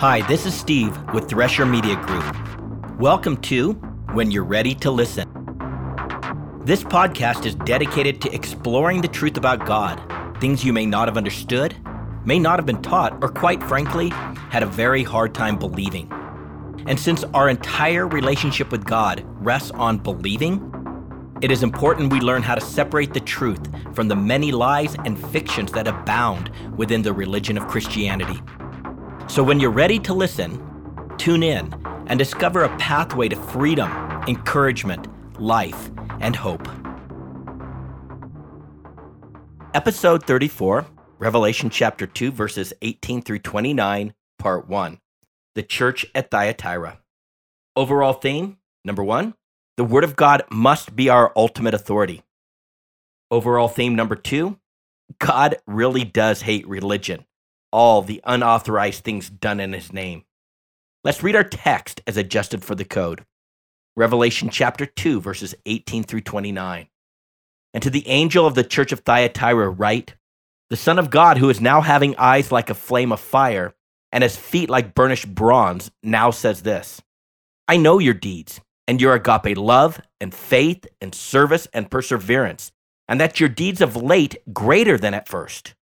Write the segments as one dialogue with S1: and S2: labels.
S1: Hi, this is Steve with Thresher Media Group. Welcome to When You're Ready to Listen. This podcast is dedicated to exploring the truth about God, things you may not have understood, may not have been taught, or quite frankly, had a very hard time believing. And since our entire relationship with God rests on believing, it is important we learn how to separate the truth from the many lies and fictions that abound within the religion of Christianity. So when you're ready to listen, tune in and discover a pathway to freedom, encouragement, life, and hope. Episode 34, Revelation chapter 2, verses 18 through 29, part 1. The Church at Thyatira. Overall theme number one, the Word of God must be our ultimate authority. Overall theme number two, God really does hate religion all the unauthorized things done in his name. Let's read our text as adjusted for the code. Revelation chapter 2, verses 18 through 29. And to the angel of the church of Thyatira, write The Son of God, who is now having eyes like a flame of fire and has feet like burnished bronze, now says this I know your deeds, and your agape love, and faith, and service, and perseverance, and that your deeds of late greater than at first.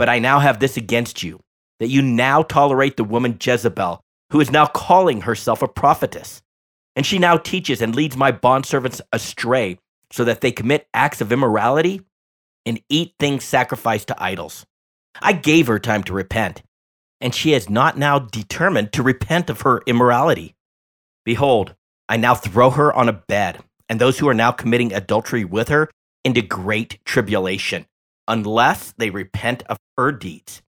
S1: But I now have this against you, that you now tolerate the woman Jezebel, who is now calling herself a prophetess. And she now teaches and leads my bondservants astray, so that they commit acts of immorality and eat things sacrificed to idols. I gave her time to repent, and she has not now determined to repent of her immorality. Behold, I now throw her on a bed, and those who are now committing adultery with her into great tribulation, unless they repent of her deeds.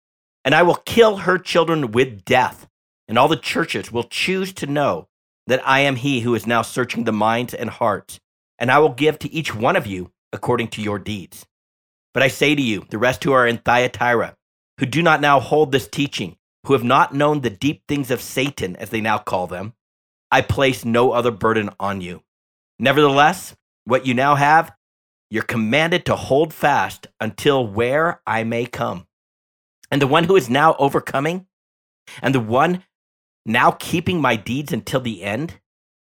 S1: And I will kill her children with death, and all the churches will choose to know that I am he who is now searching the minds and hearts, and I will give to each one of you according to your deeds. But I say to you, the rest who are in Thyatira, who do not now hold this teaching, who have not known the deep things of Satan, as they now call them, I place no other burden on you. Nevertheless, what you now have, you're commanded to hold fast until where I may come. And the one who is now overcoming, and the one now keeping my deeds until the end,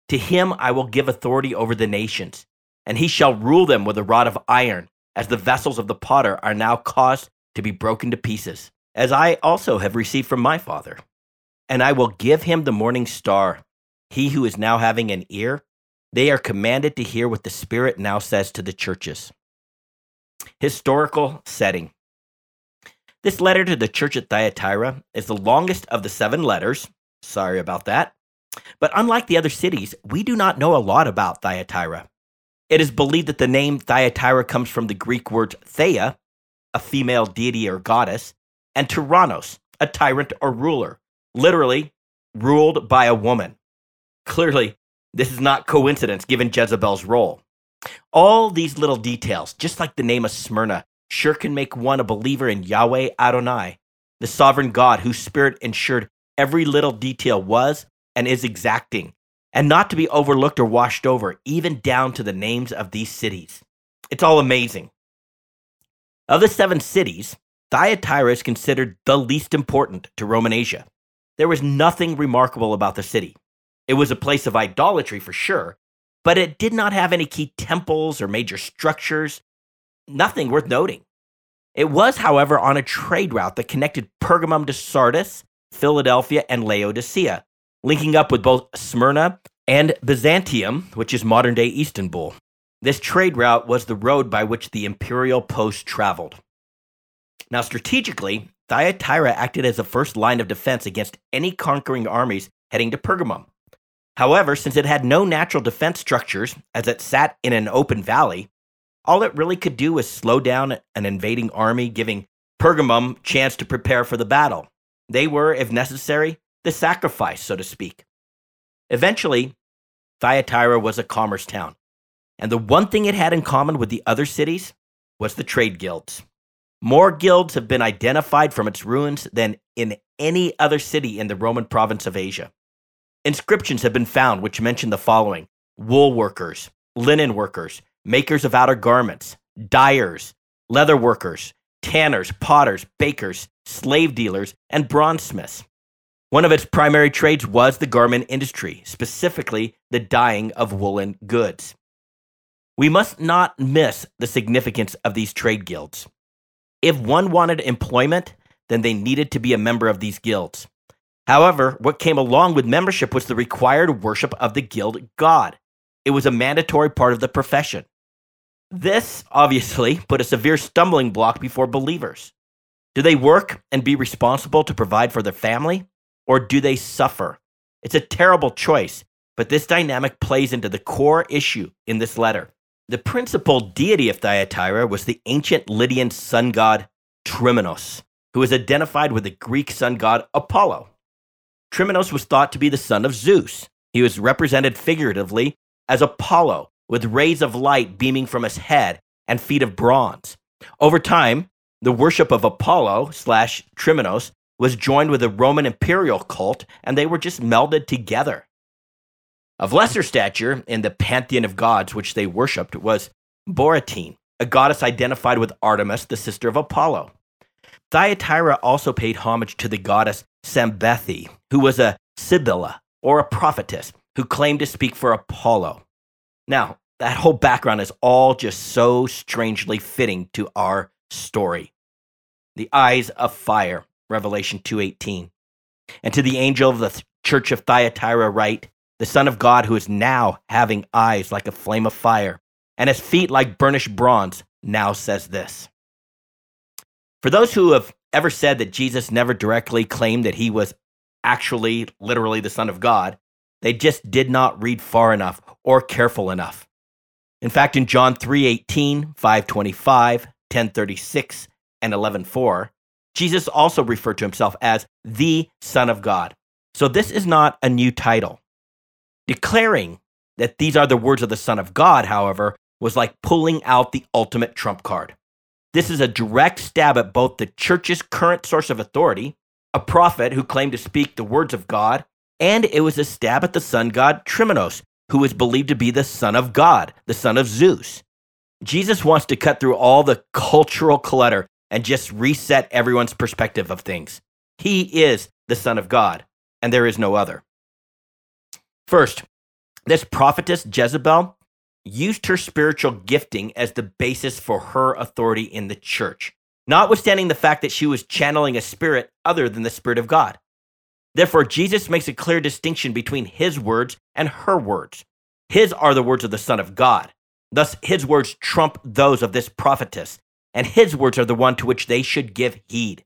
S1: to him I will give authority over the nations, and he shall rule them with a rod of iron, as the vessels of the potter are now caused to be broken to pieces, as I also have received from my Father. And I will give him the morning star. He who is now having an ear, they are commanded to hear what the Spirit now says to the churches. Historical setting. This letter to the church at Thyatira is the longest of the seven letters. Sorry about that. But unlike the other cities, we do not know a lot about Thyatira. It is believed that the name Thyatira comes from the Greek words Thea, a female deity or goddess, and Tyrannos, a tyrant or ruler, literally ruled by a woman. Clearly, this is not coincidence given Jezebel's role. All these little details, just like the name of Smyrna, sure can make one a believer in Yahweh Adonai, the sovereign God whose spirit ensured every little detail was and is exacting, and not to be overlooked or washed over, even down to the names of these cities. It's all amazing. Of the seven cities, Thyatira is considered the least important to Roman Asia. There was nothing remarkable about the city. It was a place of idolatry for sure, but it did not have any key temples or major structures, nothing worth noting. It was, however, on a trade route that connected Pergamum to Sardis, Philadelphia, and Laodicea, linking up with both Smyrna and Byzantium, which is modern day Istanbul. This trade route was the road by which the imperial post traveled. Now, strategically, Thyatira acted as a first line of defense against any conquering armies heading to Pergamum. However, since it had no natural defense structures, as it sat in an open valley, all it really could do was slow down an invading army, giving Pergamum chance to prepare for the battle. They were, if necessary, the sacrifice, so to speak. Eventually, Thyatira was a commerce town, and the one thing it had in common with the other cities was the trade guilds. More guilds have been identified from its ruins than in any other city in the Roman province of Asia. Inscriptions have been found which mention the following wool workers, linen workers, makers of outer garments, dyers, leather workers, tanners, potters, bakers, slave dealers, and bronze smiths. One of its primary trades was the garment industry, specifically the dyeing of woolen goods. We must not miss the significance of these trade guilds. If one wanted employment, then they needed to be a member of these guilds. However, what came along with membership was the required worship of the guild god. It was a mandatory part of the profession. This obviously put a severe stumbling block before believers. Do they work and be responsible to provide for their family, or do they suffer? It's a terrible choice, but this dynamic plays into the core issue in this letter. The principal deity of Thyatira was the ancient Lydian sun god Trimenos, who is identified with the Greek sun god Apollo. Trimenos was thought to be the son of Zeus. He was represented figuratively as Apollo, with rays of light beaming from his head and feet of bronze. Over time, the worship of Apollo slash Trimenos was joined with the Roman imperial cult, and they were just melded together. Of lesser stature in the pantheon of gods which they worshipped was Boratine, a goddess identified with Artemis, the sister of Apollo. Thyatira also paid homage to the goddess Sambethe, who was a Sibylla or a prophetess who claimed to speak for Apollo. Now, that whole background is all just so strangely fitting to our story. The eyes of fire, Revelation 2:18. And to the angel of the church of Thyatira write, the Son of God, who is now having eyes like a flame of fire, and his feet like burnished bronze, now says this. For those who have ever said that Jesus never directly claimed that he was actually, literally the Son of God, they just did not read far enough or careful enough. In fact, in John 3:18, 525, 1036, and 11:4, Jesus also referred to himself as the Son of God. So this is not a new title. Declaring that these are the words of the Son of God, however, was like pulling out the ultimate trump card. This is a direct stab at both the church's current source of authority, a prophet who claimed to speak the words of God, and it was a stab at the sun god Trimenos, who was believed to be the son of God, the son of Zeus. Jesus wants to cut through all the cultural clutter and just reset everyone's perspective of things. He is the Son of God, and there is no other. First, this prophetess Jezebel used her spiritual gifting as the basis for her authority in the church, notwithstanding the fact that she was channeling a spirit other than the Spirit of God. Therefore, Jesus makes a clear distinction between his words and her words. His are the words of the Son of God. Thus, his words trump those of this prophetess, and his words are the one to which they should give heed.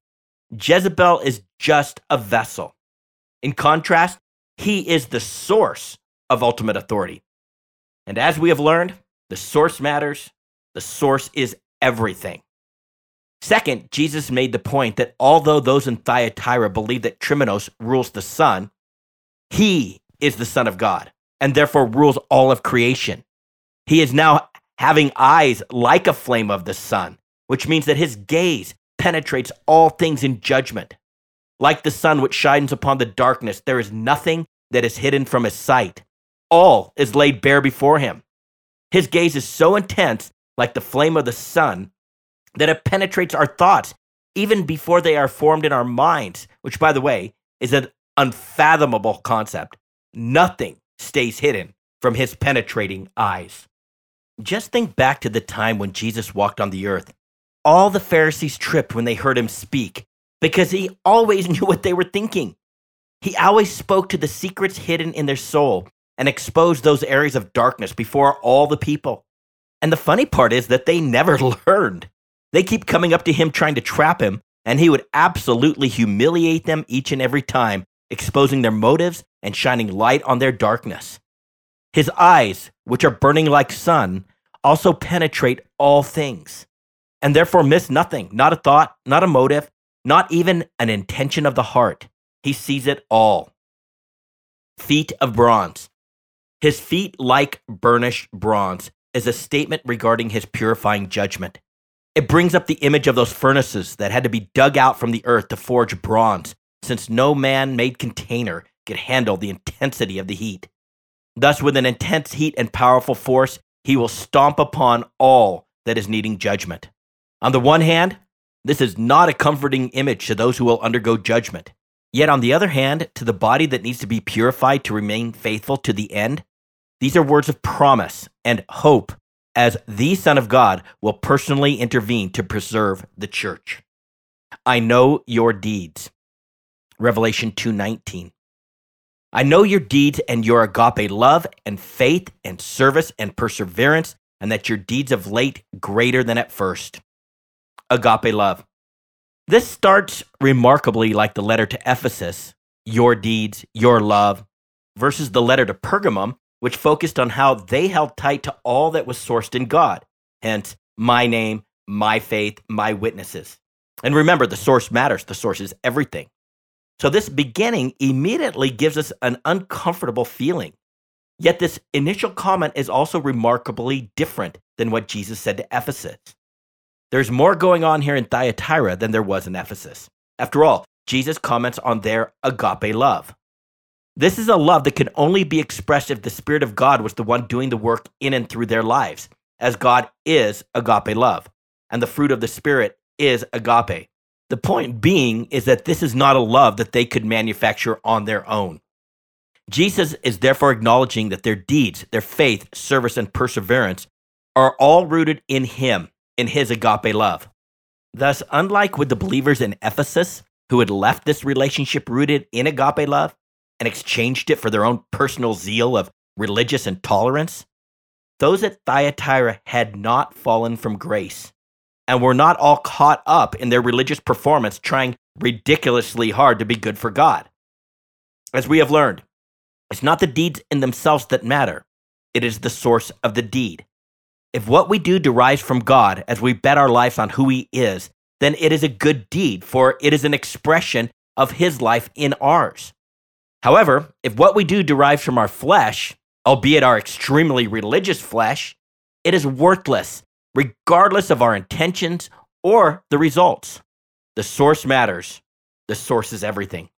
S1: Jezebel is just a vessel. In contrast, he is the source of ultimate authority. And as we have learned, the source matters, the source is everything. Second, Jesus made the point that although those in Thyatira believe that Trimenos rules the sun, he is the Son of God and therefore rules all of creation. He is now having eyes like a flame of the sun, which means that his gaze penetrates all things in judgment. Like the sun which shines upon the darkness, there is nothing that is hidden from his sight. All is laid bare before him. His gaze is so intense, like the flame of the sun, that it penetrates our thoughts even before they are formed in our minds, which, by the way, is an unfathomable concept. Nothing stays hidden from his penetrating eyes. Just think back to the time when Jesus walked on the earth. All the Pharisees tripped when they heard him speak because he always knew what they were thinking. He always spoke to the secrets hidden in their soul and expose those areas of darkness before all the people. And the funny part is that they never learned. They keep coming up to him trying to trap him, and he would absolutely humiliate them each and every time, exposing their motives and shining light on their darkness. His eyes, which are burning like sun, also penetrate all things, and therefore miss nothing, not a thought, not a motive, not even an intention of the heart. He sees it all. Feet of bronze. His feet like burnished bronze is a statement regarding his purifying judgment. It brings up the image of those furnaces that had to be dug out from the earth to forge bronze, since no man made container could handle the intensity of the heat. Thus, with an intense heat and powerful force, he will stomp upon all that is needing judgment. On the one hand, this is not a comforting image to those who will undergo judgment. Yet, on the other hand, to the body that needs to be purified to remain faithful to the end, these are words of promise and hope as the Son of God will personally intervene to preserve the church. I know your deeds. Revelation 2:19. I know your deeds and your agape love and faith and service and perseverance and that your deeds of late greater than at first. Agape love. This starts remarkably like the letter to Ephesus, your deeds, your love, versus the letter to Pergamum, which focused on how they held tight to all that was sourced in God. Hence, my name, my faith, my witnesses. And remember, the source matters, the source is everything. So, this beginning immediately gives us an uncomfortable feeling. Yet, this initial comment is also remarkably different than what Jesus said to Ephesus. There's more going on here in Thyatira than there was in Ephesus. After all, Jesus comments on their agape love. This is a love that can only be expressed if the Spirit of God was the one doing the work in and through their lives, as God is agape love, and the fruit of the Spirit is agape. The point being is that this is not a love that they could manufacture on their own. Jesus is therefore acknowledging that their deeds, their faith, service, and perseverance are all rooted in Him in his agape love. Thus, unlike with the believers in Ephesus who had left this relationship rooted in agape love and exchanged it for their own personal zeal of religious intolerance, those at Thyatira had not fallen from grace and were not all caught up in their religious performance trying ridiculously hard to be good for God. As we have learned, it's not the deeds in themselves that matter, it is the source of the deed. If what we do derives from God as we bet our lives on who He is, then it is a good deed, for it is an expression of His life in ours. However, if what we do derives from our flesh, albeit our extremely religious flesh, it is worthless, regardless of our intentions or the results. The source matters. The source is everything.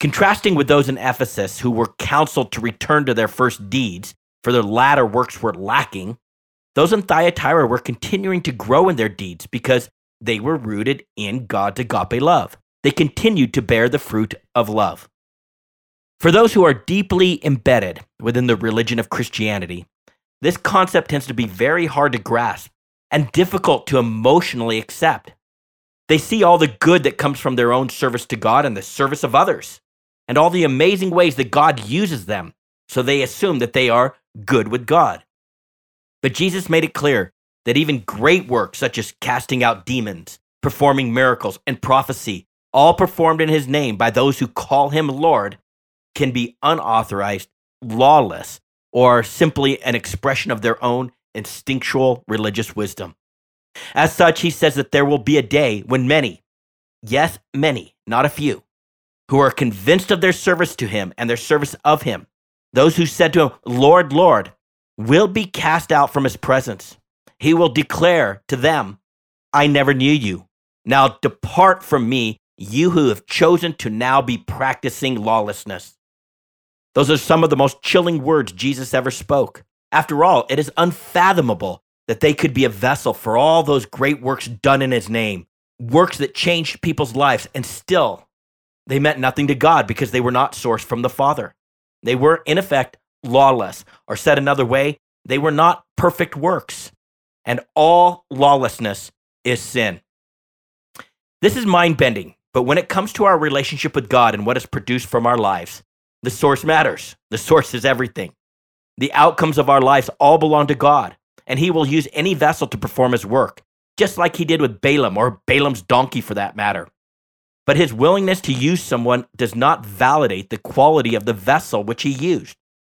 S1: Contrasting with those in Ephesus who were counseled to return to their first deeds, for their latter works were lacking, those in Thyatira were continuing to grow in their deeds because they were rooted in God's agape love. They continued to bear the fruit of love. For those who are deeply embedded within the religion of Christianity, this concept tends to be very hard to grasp and difficult to emotionally accept. They see all the good that comes from their own service to God and the service of others, and all the amazing ways that God uses them, so they assume that they are good with God. But Jesus made it clear that even great works such as casting out demons, performing miracles, and prophecy, all performed in his name by those who call him Lord, can be unauthorized, lawless, or simply an expression of their own instinctual religious wisdom. As such, he says that there will be a day when many, yes, many, not a few, who are convinced of their service to him and their service of him, those who said to him, Lord, Lord, will be cast out from his presence. He will declare to them, I never knew you. Now depart from me, you who have chosen to now be practicing lawlessness. Those are some of the most chilling words Jesus ever spoke. After all, it is unfathomable that they could be a vessel for all those great works done in his name, works that changed people's lives, and still they meant nothing to God because they were not sourced from the Father. They were, in effect, lawless. Or said another way, they were not perfect works. And all lawlessness is sin. This is mind bending, but when it comes to our relationship with God and what is produced from our lives, the source matters. The source is everything. The outcomes of our lives all belong to God, and He will use any vessel to perform His work, just like He did with Balaam or Balaam's donkey for that matter. But His willingness to use someone does not validate the quality of the vessel which He used.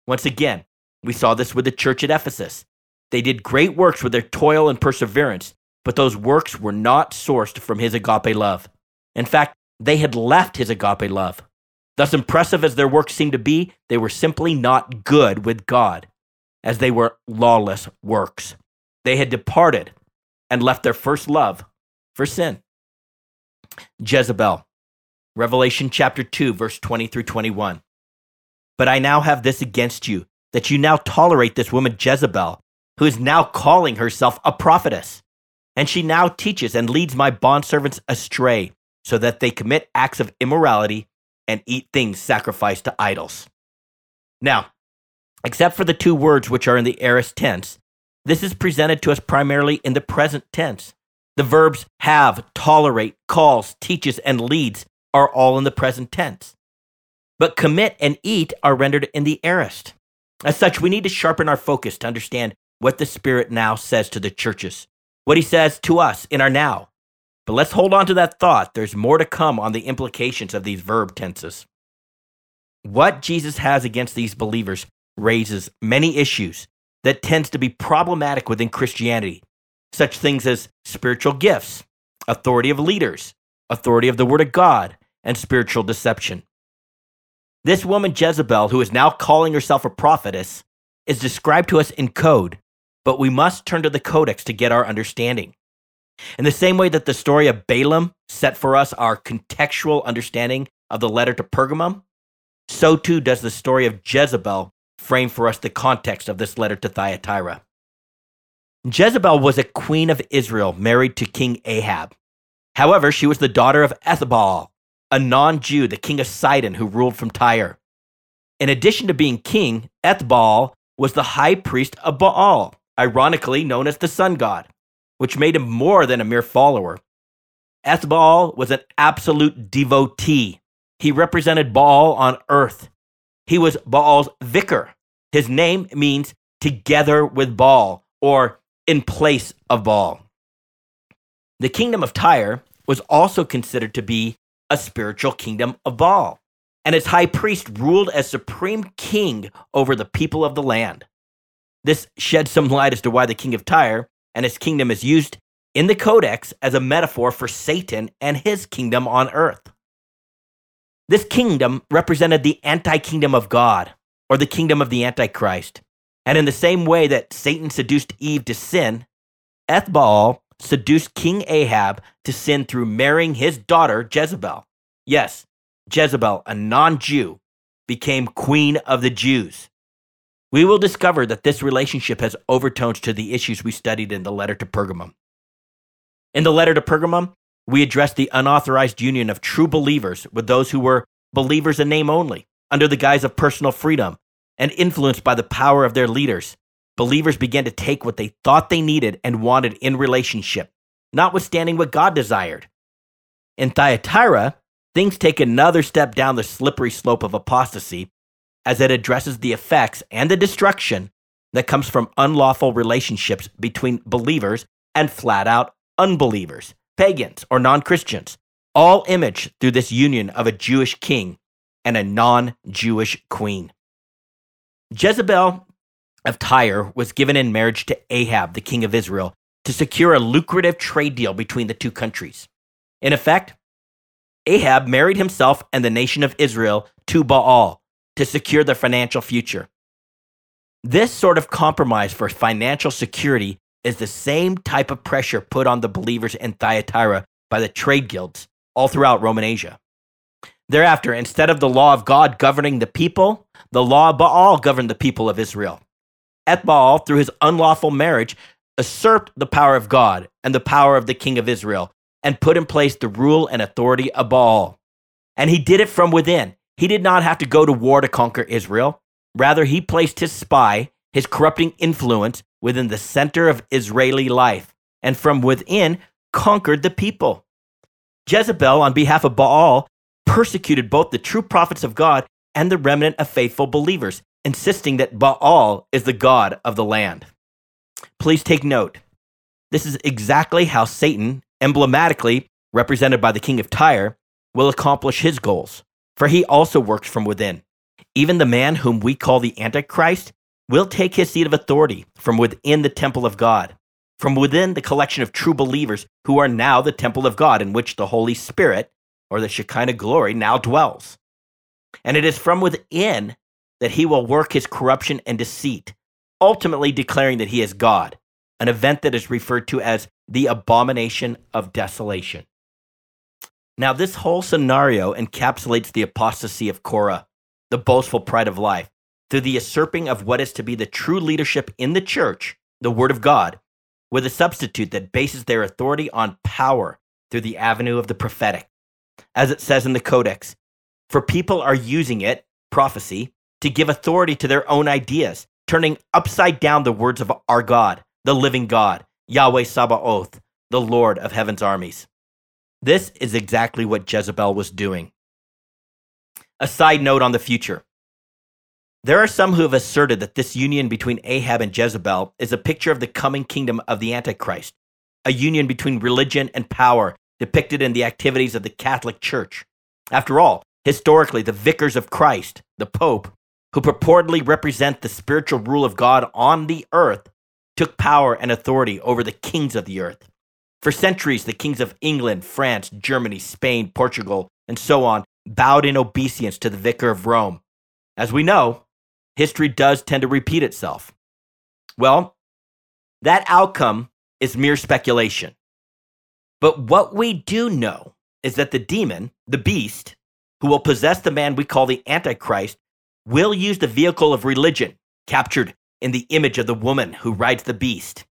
S1: Once again, we saw this with the church at Ephesus. They did great works with their toil and perseverance, but those works were not sourced from his agape love. In fact, they had left his agape love. Thus impressive as their works seemed to be, they were simply not good with God, as they were lawless works. They had departed and left their first love for sin. Jezebel, Revelation chapter 2, verse 20 through 21. But I now have this against you, that you now tolerate this woman Jezebel, who is now calling herself a prophetess. And she now teaches and leads my bondservants astray, so that they commit acts of immorality and eat things sacrificed to idols. Now, except for the two words which are in the aorist tense, this is presented to us primarily in the present tense. The verbs have, tolerate, calls, teaches, and leads are all in the present tense. But commit and eat are rendered in the aorist. As such, we need to sharpen our focus to understand what the Spirit now says to the churches, what he says to us in our now. But let's hold on to that thought. There's more to come on the implications of these verb tenses. What Jesus has against these believers raises many issues that tends to be problematic within Christianity, such things as spiritual gifts, authority of leaders, authority of the word of God, and spiritual deception. This woman Jezebel, who is now calling herself a prophetess, is described to us in code, but we must turn to the codex to get our understanding. In the same way that the story of Balaam set for us our contextual understanding of the letter to Pergamum, so too does the story of Jezebel frame for us the context of this letter to Thyatira. Jezebel was a queen of Israel married to King Ahab. However, she was the daughter of Ethbaal, a non Jew, the king of Sidon, who ruled from Tyre. In addition to being king, Ethbaal was the high priest of Baal, ironically known as the sun god, which made him more than a mere follower. Ethbaal was an absolute devotee. He represented Baal on earth. He was Baal's vicar. His name means together with Baal or in place of Baal. The kingdom of Tyre was also considered to be a spiritual kingdom of Baal, and its high priest ruled as supreme king over the people of the land. This sheds some light as to why the king of Tyre and his kingdom is used in the Codex as a metaphor for Satan and his kingdom on earth. This kingdom represented the anti kingdom of God, or the kingdom of the Antichrist. And in the same way that Satan seduced Eve to sin, Ethbaal seduced King Ahab to sin through marrying his daughter Jezebel. Yes, Jezebel, a non Jew, became queen of the Jews. We will discover that this relationship has overtones to the issues we studied in the letter to Pergamum. In the letter to Pergamum, we addressed the unauthorized union of true believers with those who were believers in name only, under the guise of personal freedom, and influenced by the power of their leaders. Believers began to take what they thought they needed and wanted in relationship, notwithstanding what God desired. In Thyatira, things take another step down the slippery slope of apostasy as it addresses the effects and the destruction that comes from unlawful relationships between believers and flat out unbelievers, pagans, or non Christians, all imaged through this union of a Jewish king and a non Jewish queen. Jezebel of Tyre was given in marriage to Ahab, the king of Israel, to secure a lucrative trade deal between the two countries. In effect, Ahab married himself and the nation of Israel to Baal, to secure their financial future. This sort of compromise for financial security is the same type of pressure put on the believers in Thyatira by the trade guilds all throughout Roman Asia. Thereafter, instead of the law of God governing the people, the law of Baal governed the people of Israel. Ethbaal, through his unlawful marriage, usurped the power of God and the power of the king of Israel and put in place the rule and authority of Baal. And he did it from within. He did not have to go to war to conquer Israel. Rather, he placed his spy, his corrupting influence, within the center of Israeli life, and from within conquered the people. Jezebel, on behalf of Baal, persecuted both the true prophets of God and the remnant of faithful believers, insisting that Baal is the God of the land. Please take note. This is exactly how Satan, emblematically represented by the king of Tyre, will accomplish his goals for he also works from within. Even the man whom we call the Antichrist will take his seat of authority from within the temple of God, from within the collection of true believers who are now the temple of God in which the Holy Spirit, or the Shekinah glory, now dwells. And it is from within that he will work his corruption and deceit, ultimately declaring that he is God, an event that is referred to as the abomination of desolation. Now, this whole scenario encapsulates the apostasy of Korah, the boastful pride of life, through the usurping of what is to be the true leadership in the church, the Word of God, with a substitute that bases their authority on power through the avenue of the prophetic. as it says in the Codex. For people are using it, prophecy, to give authority to their own ideas, turning upside down the words of our God, the living God, Yahweh Sabaoth, the Lord of heaven's armies. This is exactly what Jezebel was doing. A side note on the future. There are some who have asserted that this union between Ahab and Jezebel is a picture of the coming kingdom of the Antichrist, a union between religion and power depicted in the activities of the Catholic Church. After all, historically, the vicars of Christ, the Pope, who purportedly represent the spiritual rule of God on the earth, took power and authority over the kings of the earth. For centuries, the kings of England, France, Germany, Spain, Portugal, and so on bowed in obeisance to the vicar of Rome. As we know, history does tend to repeat itself. Well, that outcome is mere speculation. But what we do know is that the demon, the beast, who will possess the man we call the Antichrist, will use the vehicle of religion, captured in the image of the woman who rides the beast.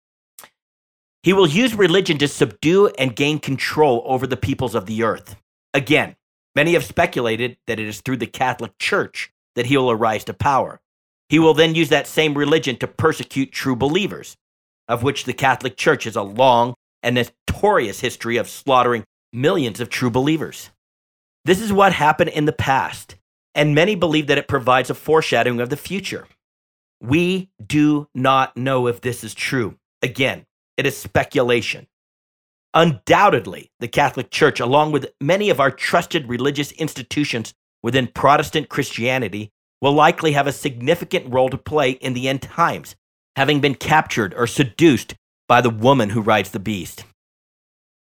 S1: He will use religion to subdue and gain control over the peoples of the earth. Again, many have speculated that it is through the Catholic Church that he will arise to power. He will then use that same religion to persecute true believers, of which the Catholic Church has a long and notorious history of slaughtering millions of true believers. This is what happened in the past, and many believe that it provides a foreshadowing of the future. We do not know if this is true. Again, it is speculation. Undoubtedly, the Catholic Church, along with many of our trusted religious institutions within Protestant Christianity, will likely have a significant role to play in the end times, having been captured or seduced by the woman who rides the beast.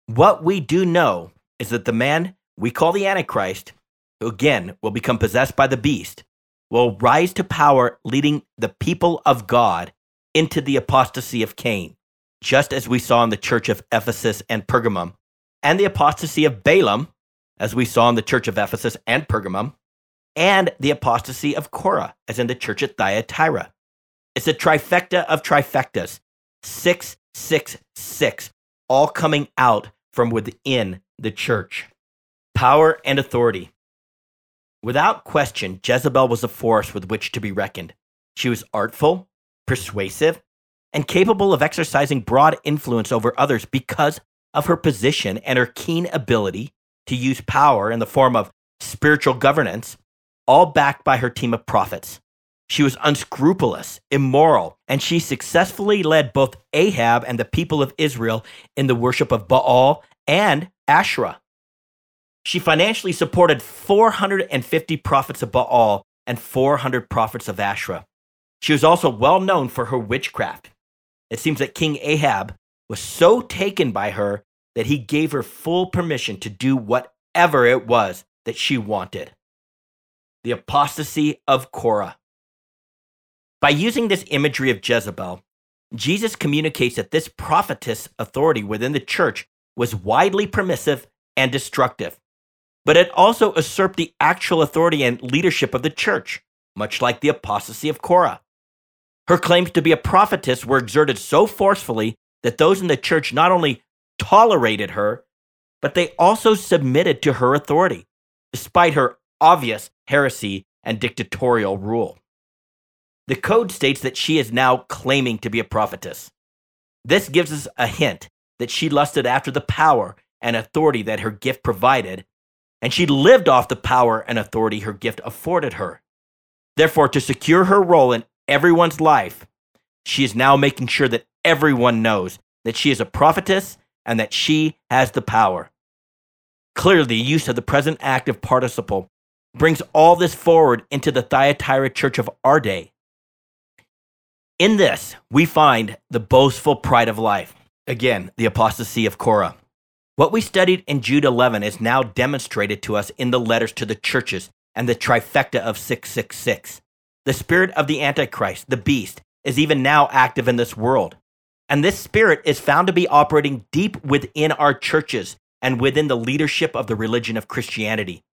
S1: What we do know is that the man we call the Antichrist, who again will become possessed by the beast, will rise to power, leading the people of God into the apostasy of Cain, just as we saw in the church of Ephesus and Pergamum, and the apostasy of Balaam, as we saw in the church of Ephesus and Pergamum, and the apostasy of Korah, as in the church at Thyatira. It's a trifecta of trifectas, 666, all coming out from within the church. Power and authority. Without question, Jezebel was a force with which to be reckoned. She was artful, persuasive, and capable of exercising broad influence over others because of her position and her keen ability to use power in the form of spiritual governance, all backed by her team of prophets. She was unscrupulous, immoral, and she successfully led both Ahab and the people of Israel in the worship of Baal and Asherah. She financially supported 450 prophets of Baal and 400 prophets of Asherah. She was also well known for her witchcraft. It seems that King Ahab was so taken by her that he gave her full permission to do whatever it was that she wanted. The apostasy of Korah. By using this imagery of Jezebel, Jesus communicates that this prophetess authority within the church was widely permissive and destructive but it also usurped the actual authority and leadership of the church, much like the apostasy of Korah. Her claims to be a prophetess were exerted so forcefully that those in the church not only tolerated her, but they also submitted to her authority, despite her obvious heresy and dictatorial rule. The code states that she is now claiming to be a prophetess. This gives us a hint that she lusted after the power and authority that her gift provided and she lived off the power and authority her gift afforded her. Therefore, to secure her role in everyone's life, she is now making sure that everyone knows that she is a prophetess and that she has the power. Clearly, the use of the present active participle brings all this forward into the Thyatira church of our day. In this, we find the boastful pride of life. Again, the apostasy of Korah. What we studied in Jude 11 is now demonstrated to us in the letters to the churches and the trifecta of 666. The spirit of the Antichrist, the beast, is even now active in this world. And this spirit is found to be operating deep within our churches and within the leadership of the religion of Christianity.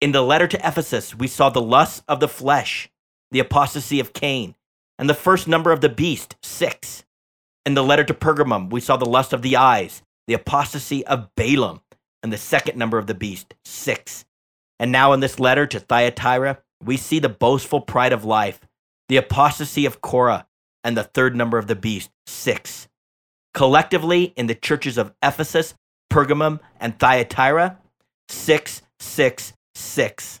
S1: In the letter to Ephesus, we saw the lust of the flesh, the apostasy of Cain, and the first number of the beast, six. In the letter to Pergamum, we saw the lust of the eyes, the apostasy of Balaam, and and the second number of the beast, six. And now in this letter to Thyatira, we see the boastful pride of life, the apostasy of Korah, and the third number of the beast, six. Collectively, in the churches of Ephesus, Pergamum, and Thyatira, six, six, six.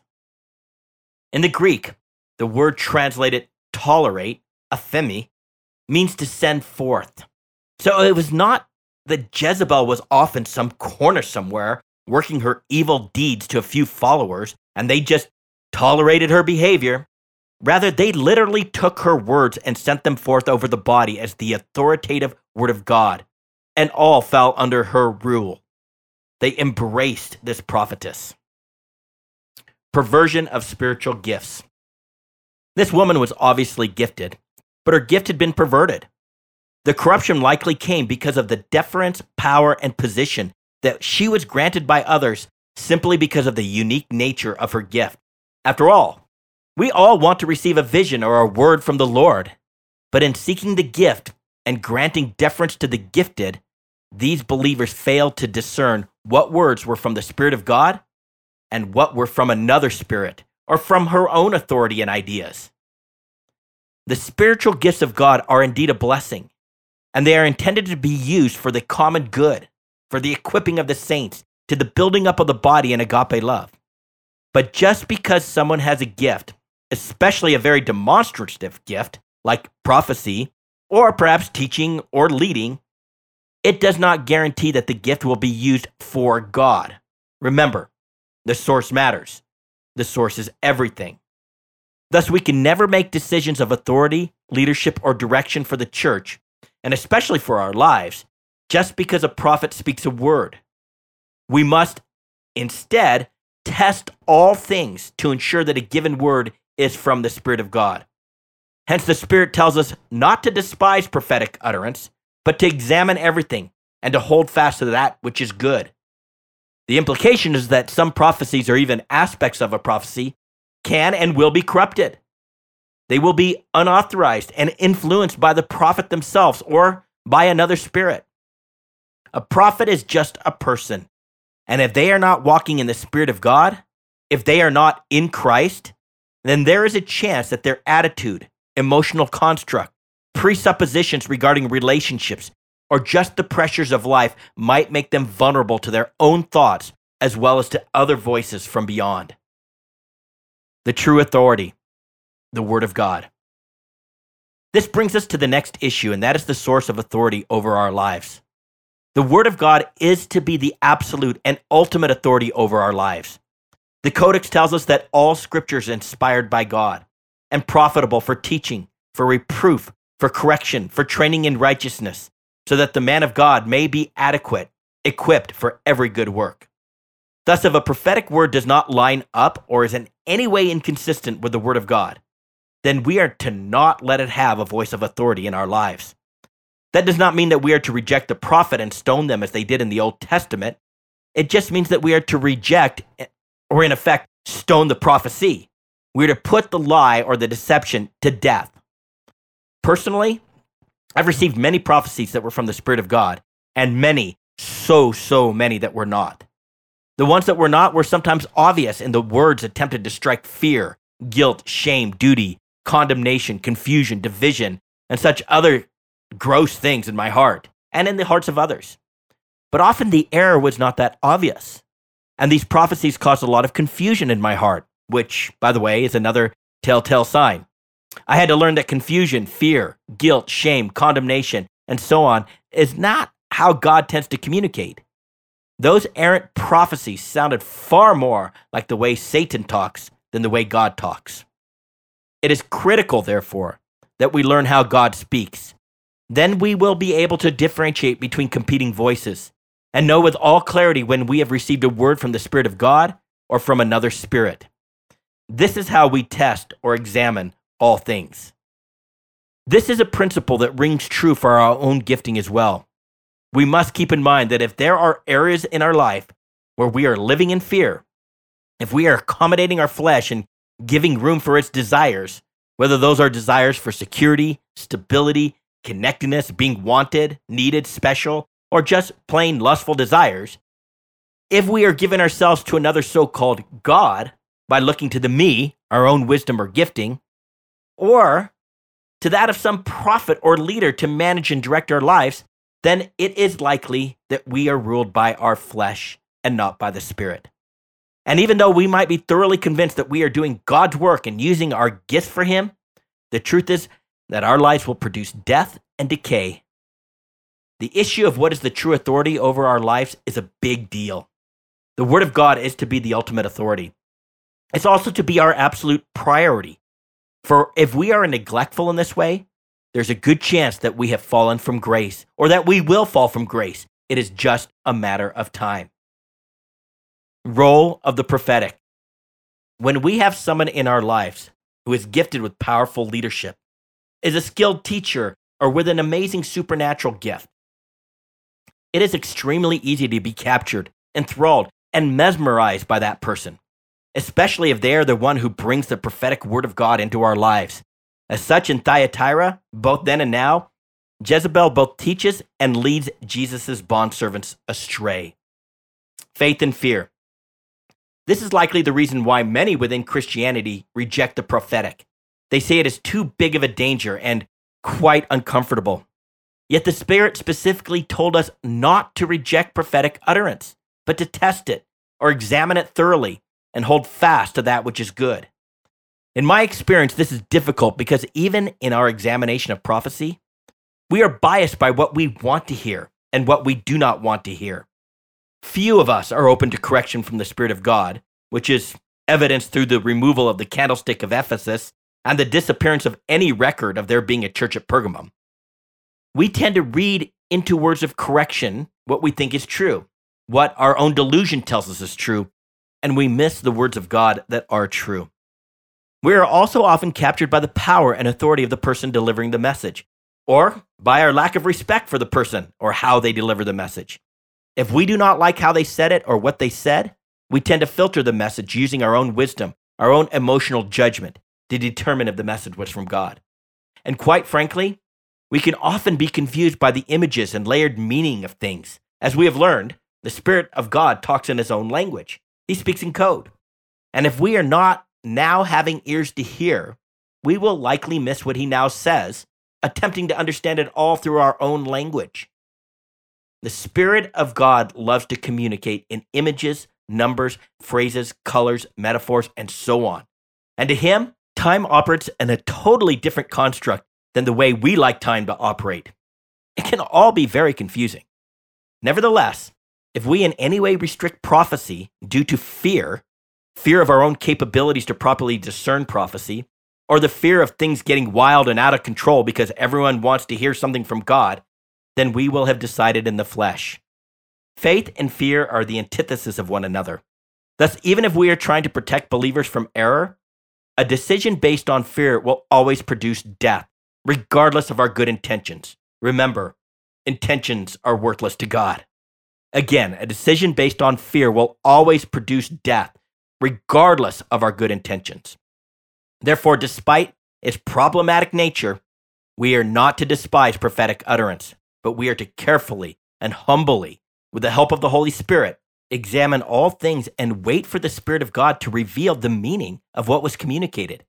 S1: In the Greek, the word translated tolerate, aphemi, means to send forth. So it was not that Jezebel was off in some corner somewhere working her evil deeds to a few followers and they just tolerated her behavior. Rather, they literally took her words and sent them forth over the body as the authoritative word of God, and all fell under her rule. They embraced this prophetess. Perversion of spiritual gifts. This woman was obviously gifted, but her gift had been perverted. The corruption likely came because of the deference, power, and position that she was granted by others simply because of the unique nature of her gift. After all, we all want to receive a vision or a word from the Lord, but in seeking the gift and granting deference to the gifted, these believers failed to discern what words were from the Spirit of God and what were from another spirit or from her own authority and ideas. The spiritual gifts of God are indeed a blessing, and they are intended to be used for the common good, for the equipping of the saints, to the building up of the body in agape love. But just because someone has a gift, especially a very demonstrative gift like prophecy, or perhaps teaching or leading, it does not guarantee that the gift will be used for God. Remember, the source matters. The source is everything. Thus, we can never make decisions of authority, leadership, or direction for the church, and especially for our lives, just because a prophet speaks a word. We must instead test all things to ensure that a given word is from the Spirit of God. Hence, the Spirit tells us not to despise prophetic utterance, but to examine everything and to hold fast to that which is good. The implication is that some prophecies or even aspects of a prophecy can and will be corrupted. They will be unauthorized and influenced by the prophet themselves or by another spirit. A prophet is just a person and if they are not walking in the Spirit of God, if they are not in Christ, then there is a chance that their attitude, emotional construct, presuppositions regarding relationships, or just the pressures of life might make them vulnerable to their own thoughts as well as to other voices from beyond. The true authority, the Word of God. This brings us to the next issue, and that is the source of authority over our lives. The Word of God is to be the absolute and ultimate authority over our lives. The Codex tells us that all scripture is inspired by God and profitable for teaching, for reproof, for correction, for training in righteousness, so that the man of God may be adequate, equipped for every good work. Thus, if a prophetic word does not line up or is in any way inconsistent with the Word of God, then we are to not let it have a voice of authority in our lives. That does not mean that we are to reject the prophet and stone them as they did in the Old Testament. It just means that we are to reject, or in effect, stone the prophecy. We're to put the lie or the deception to death. Personally, I've received many prophecies that were from the Spirit of God, and many, so, so many that were not. The ones that were not were sometimes obvious in the words attempted to strike fear, guilt, shame, duty, condemnation, confusion, division, and such other gross things in my heart and in the hearts of others. But often the error was not that obvious. And these prophecies caused a lot of confusion in my heart, which, by the way, is another telltale sign. I had to learn that confusion, fear, guilt, shame, condemnation, and so on is not how God tends to communicate. Those errant prophecies sounded far more like the way Satan talks than the way God talks. It is critical, therefore, that we learn how God speaks then we will be able to differentiate between competing voices and know with all clarity when we have received a word from the Spirit of God or from another spirit. This is how we test or examine all things. This is a principle that rings true for our own gifting as well. We must keep in mind that if there are areas in our life where we are living in fear, if we are accommodating our flesh and giving room for its desires, whether those are desires for security, stability, connectedness, being wanted, needed, special, or just plain lustful desires, if we are giving ourselves to another so called God by looking to the me, our own wisdom or gifting, or to that of some prophet or leader to manage and direct our lives, then it is likely that we are ruled by our flesh and not by the Spirit. And even though we might be thoroughly convinced that we are doing God's work and using our gifts for Him, the truth is that our lives will produce death and decay. The issue of what is the true authority over our lives is a big deal. The Word of God is to be the ultimate authority. It's also to be our absolute priority. For if we are neglectful in this way, there's a good chance that we have fallen from grace or that we will fall from grace. It is just a matter of time. Role of the prophetic. When we have someone in our lives who is gifted with powerful leadership, is a skilled teacher, or with an amazing supernatural gift, it is extremely easy to be captured, enthralled, and mesmerized by that person, especially if they are the one who brings the prophetic word of God into our lives. As such, in Thyatira, both then and now, Jezebel both teaches and leads Jesus' bondservants astray. Faith and fear. This is likely the reason why many within Christianity reject the prophetic. They say it is too big of a danger and quite uncomfortable. Yet the Spirit specifically told us not to reject prophetic utterance, but to test it or examine it thoroughly and hold fast to that which is good. In my experience, this is difficult because even in our examination of prophecy, we are biased by what we want to hear and what we do not want to hear. Few of us are open to correction from the Spirit of God, which is evidenced through the removal of the candlestick of Ephesus and the disappearance of any record of there being a church at Pergamum. We tend to read into words of correction what we think is true, what our own delusion tells us is true, and we miss the words of God that are true. We are also often captured by the power and authority of the person delivering the message, or by our lack of respect for the person or how they deliver the message. If we do not like how they said it or what they said, we tend to filter the message using our own wisdom, our own emotional judgment to determine if the message was from God. And quite frankly, we can often be confused by the images and layered meaning of things. As we have learned, the Spirit of God talks in His own language, He speaks in code. And if we are not now having ears to hear, we will likely miss what he now says, attempting to understand it all through our own language. The Spirit of God loves to communicate in images, numbers, phrases, colors, metaphors, and so on. And to him, time operates in a totally different construct than the way we like time to operate. It can all be very confusing. Nevertheless, if we in any way restrict prophecy due to fear, fear of our own capabilities to properly discern prophecy, or the fear of things getting wild and out of control because everyone wants to hear something from God, then we will have decided in the flesh. Faith and fear are the antithesis of one another. Thus, even if we are trying to protect believers from error, a decision based on fear will always produce death, regardless of our good intentions. Remember, intentions are worthless to God. Again, a decision based on fear will always produce death, regardless of our good intentions. Therefore, despite its problematic nature, we are not to despise prophetic utterance, but we are to carefully and humbly, with the help of the Holy Spirit, examine all things and wait for the Spirit of God to reveal the meaning of what was communicated.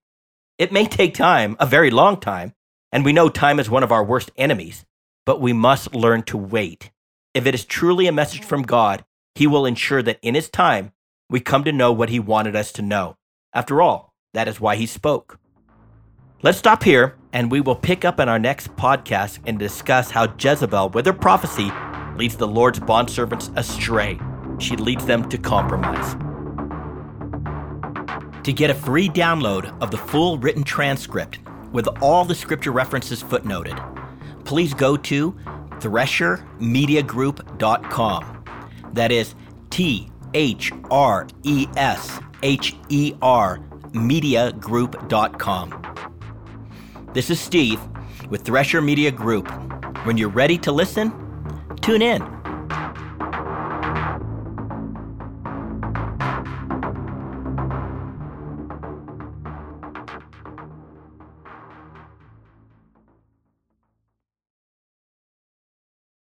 S1: It may take time, a very long time, and we know time is one of our worst enemies, but we must learn to wait. If it is truly a message from God, He will ensure that in His time we come to know what he wanted us to know. After all, that is why he spoke. Let's stop here, and we will pick up in our next podcast and discuss how Jezebel, with her prophecy, leads the Lord's bondservants astray. She leads them to compromise. To get a free download of the full written transcript with all the scripture references footnoted, please go to threshermediagroup.com. That is T H R E S H E R mediagroup.com. This is Steve with Thresher Media Group. When you're ready to listen, tune in.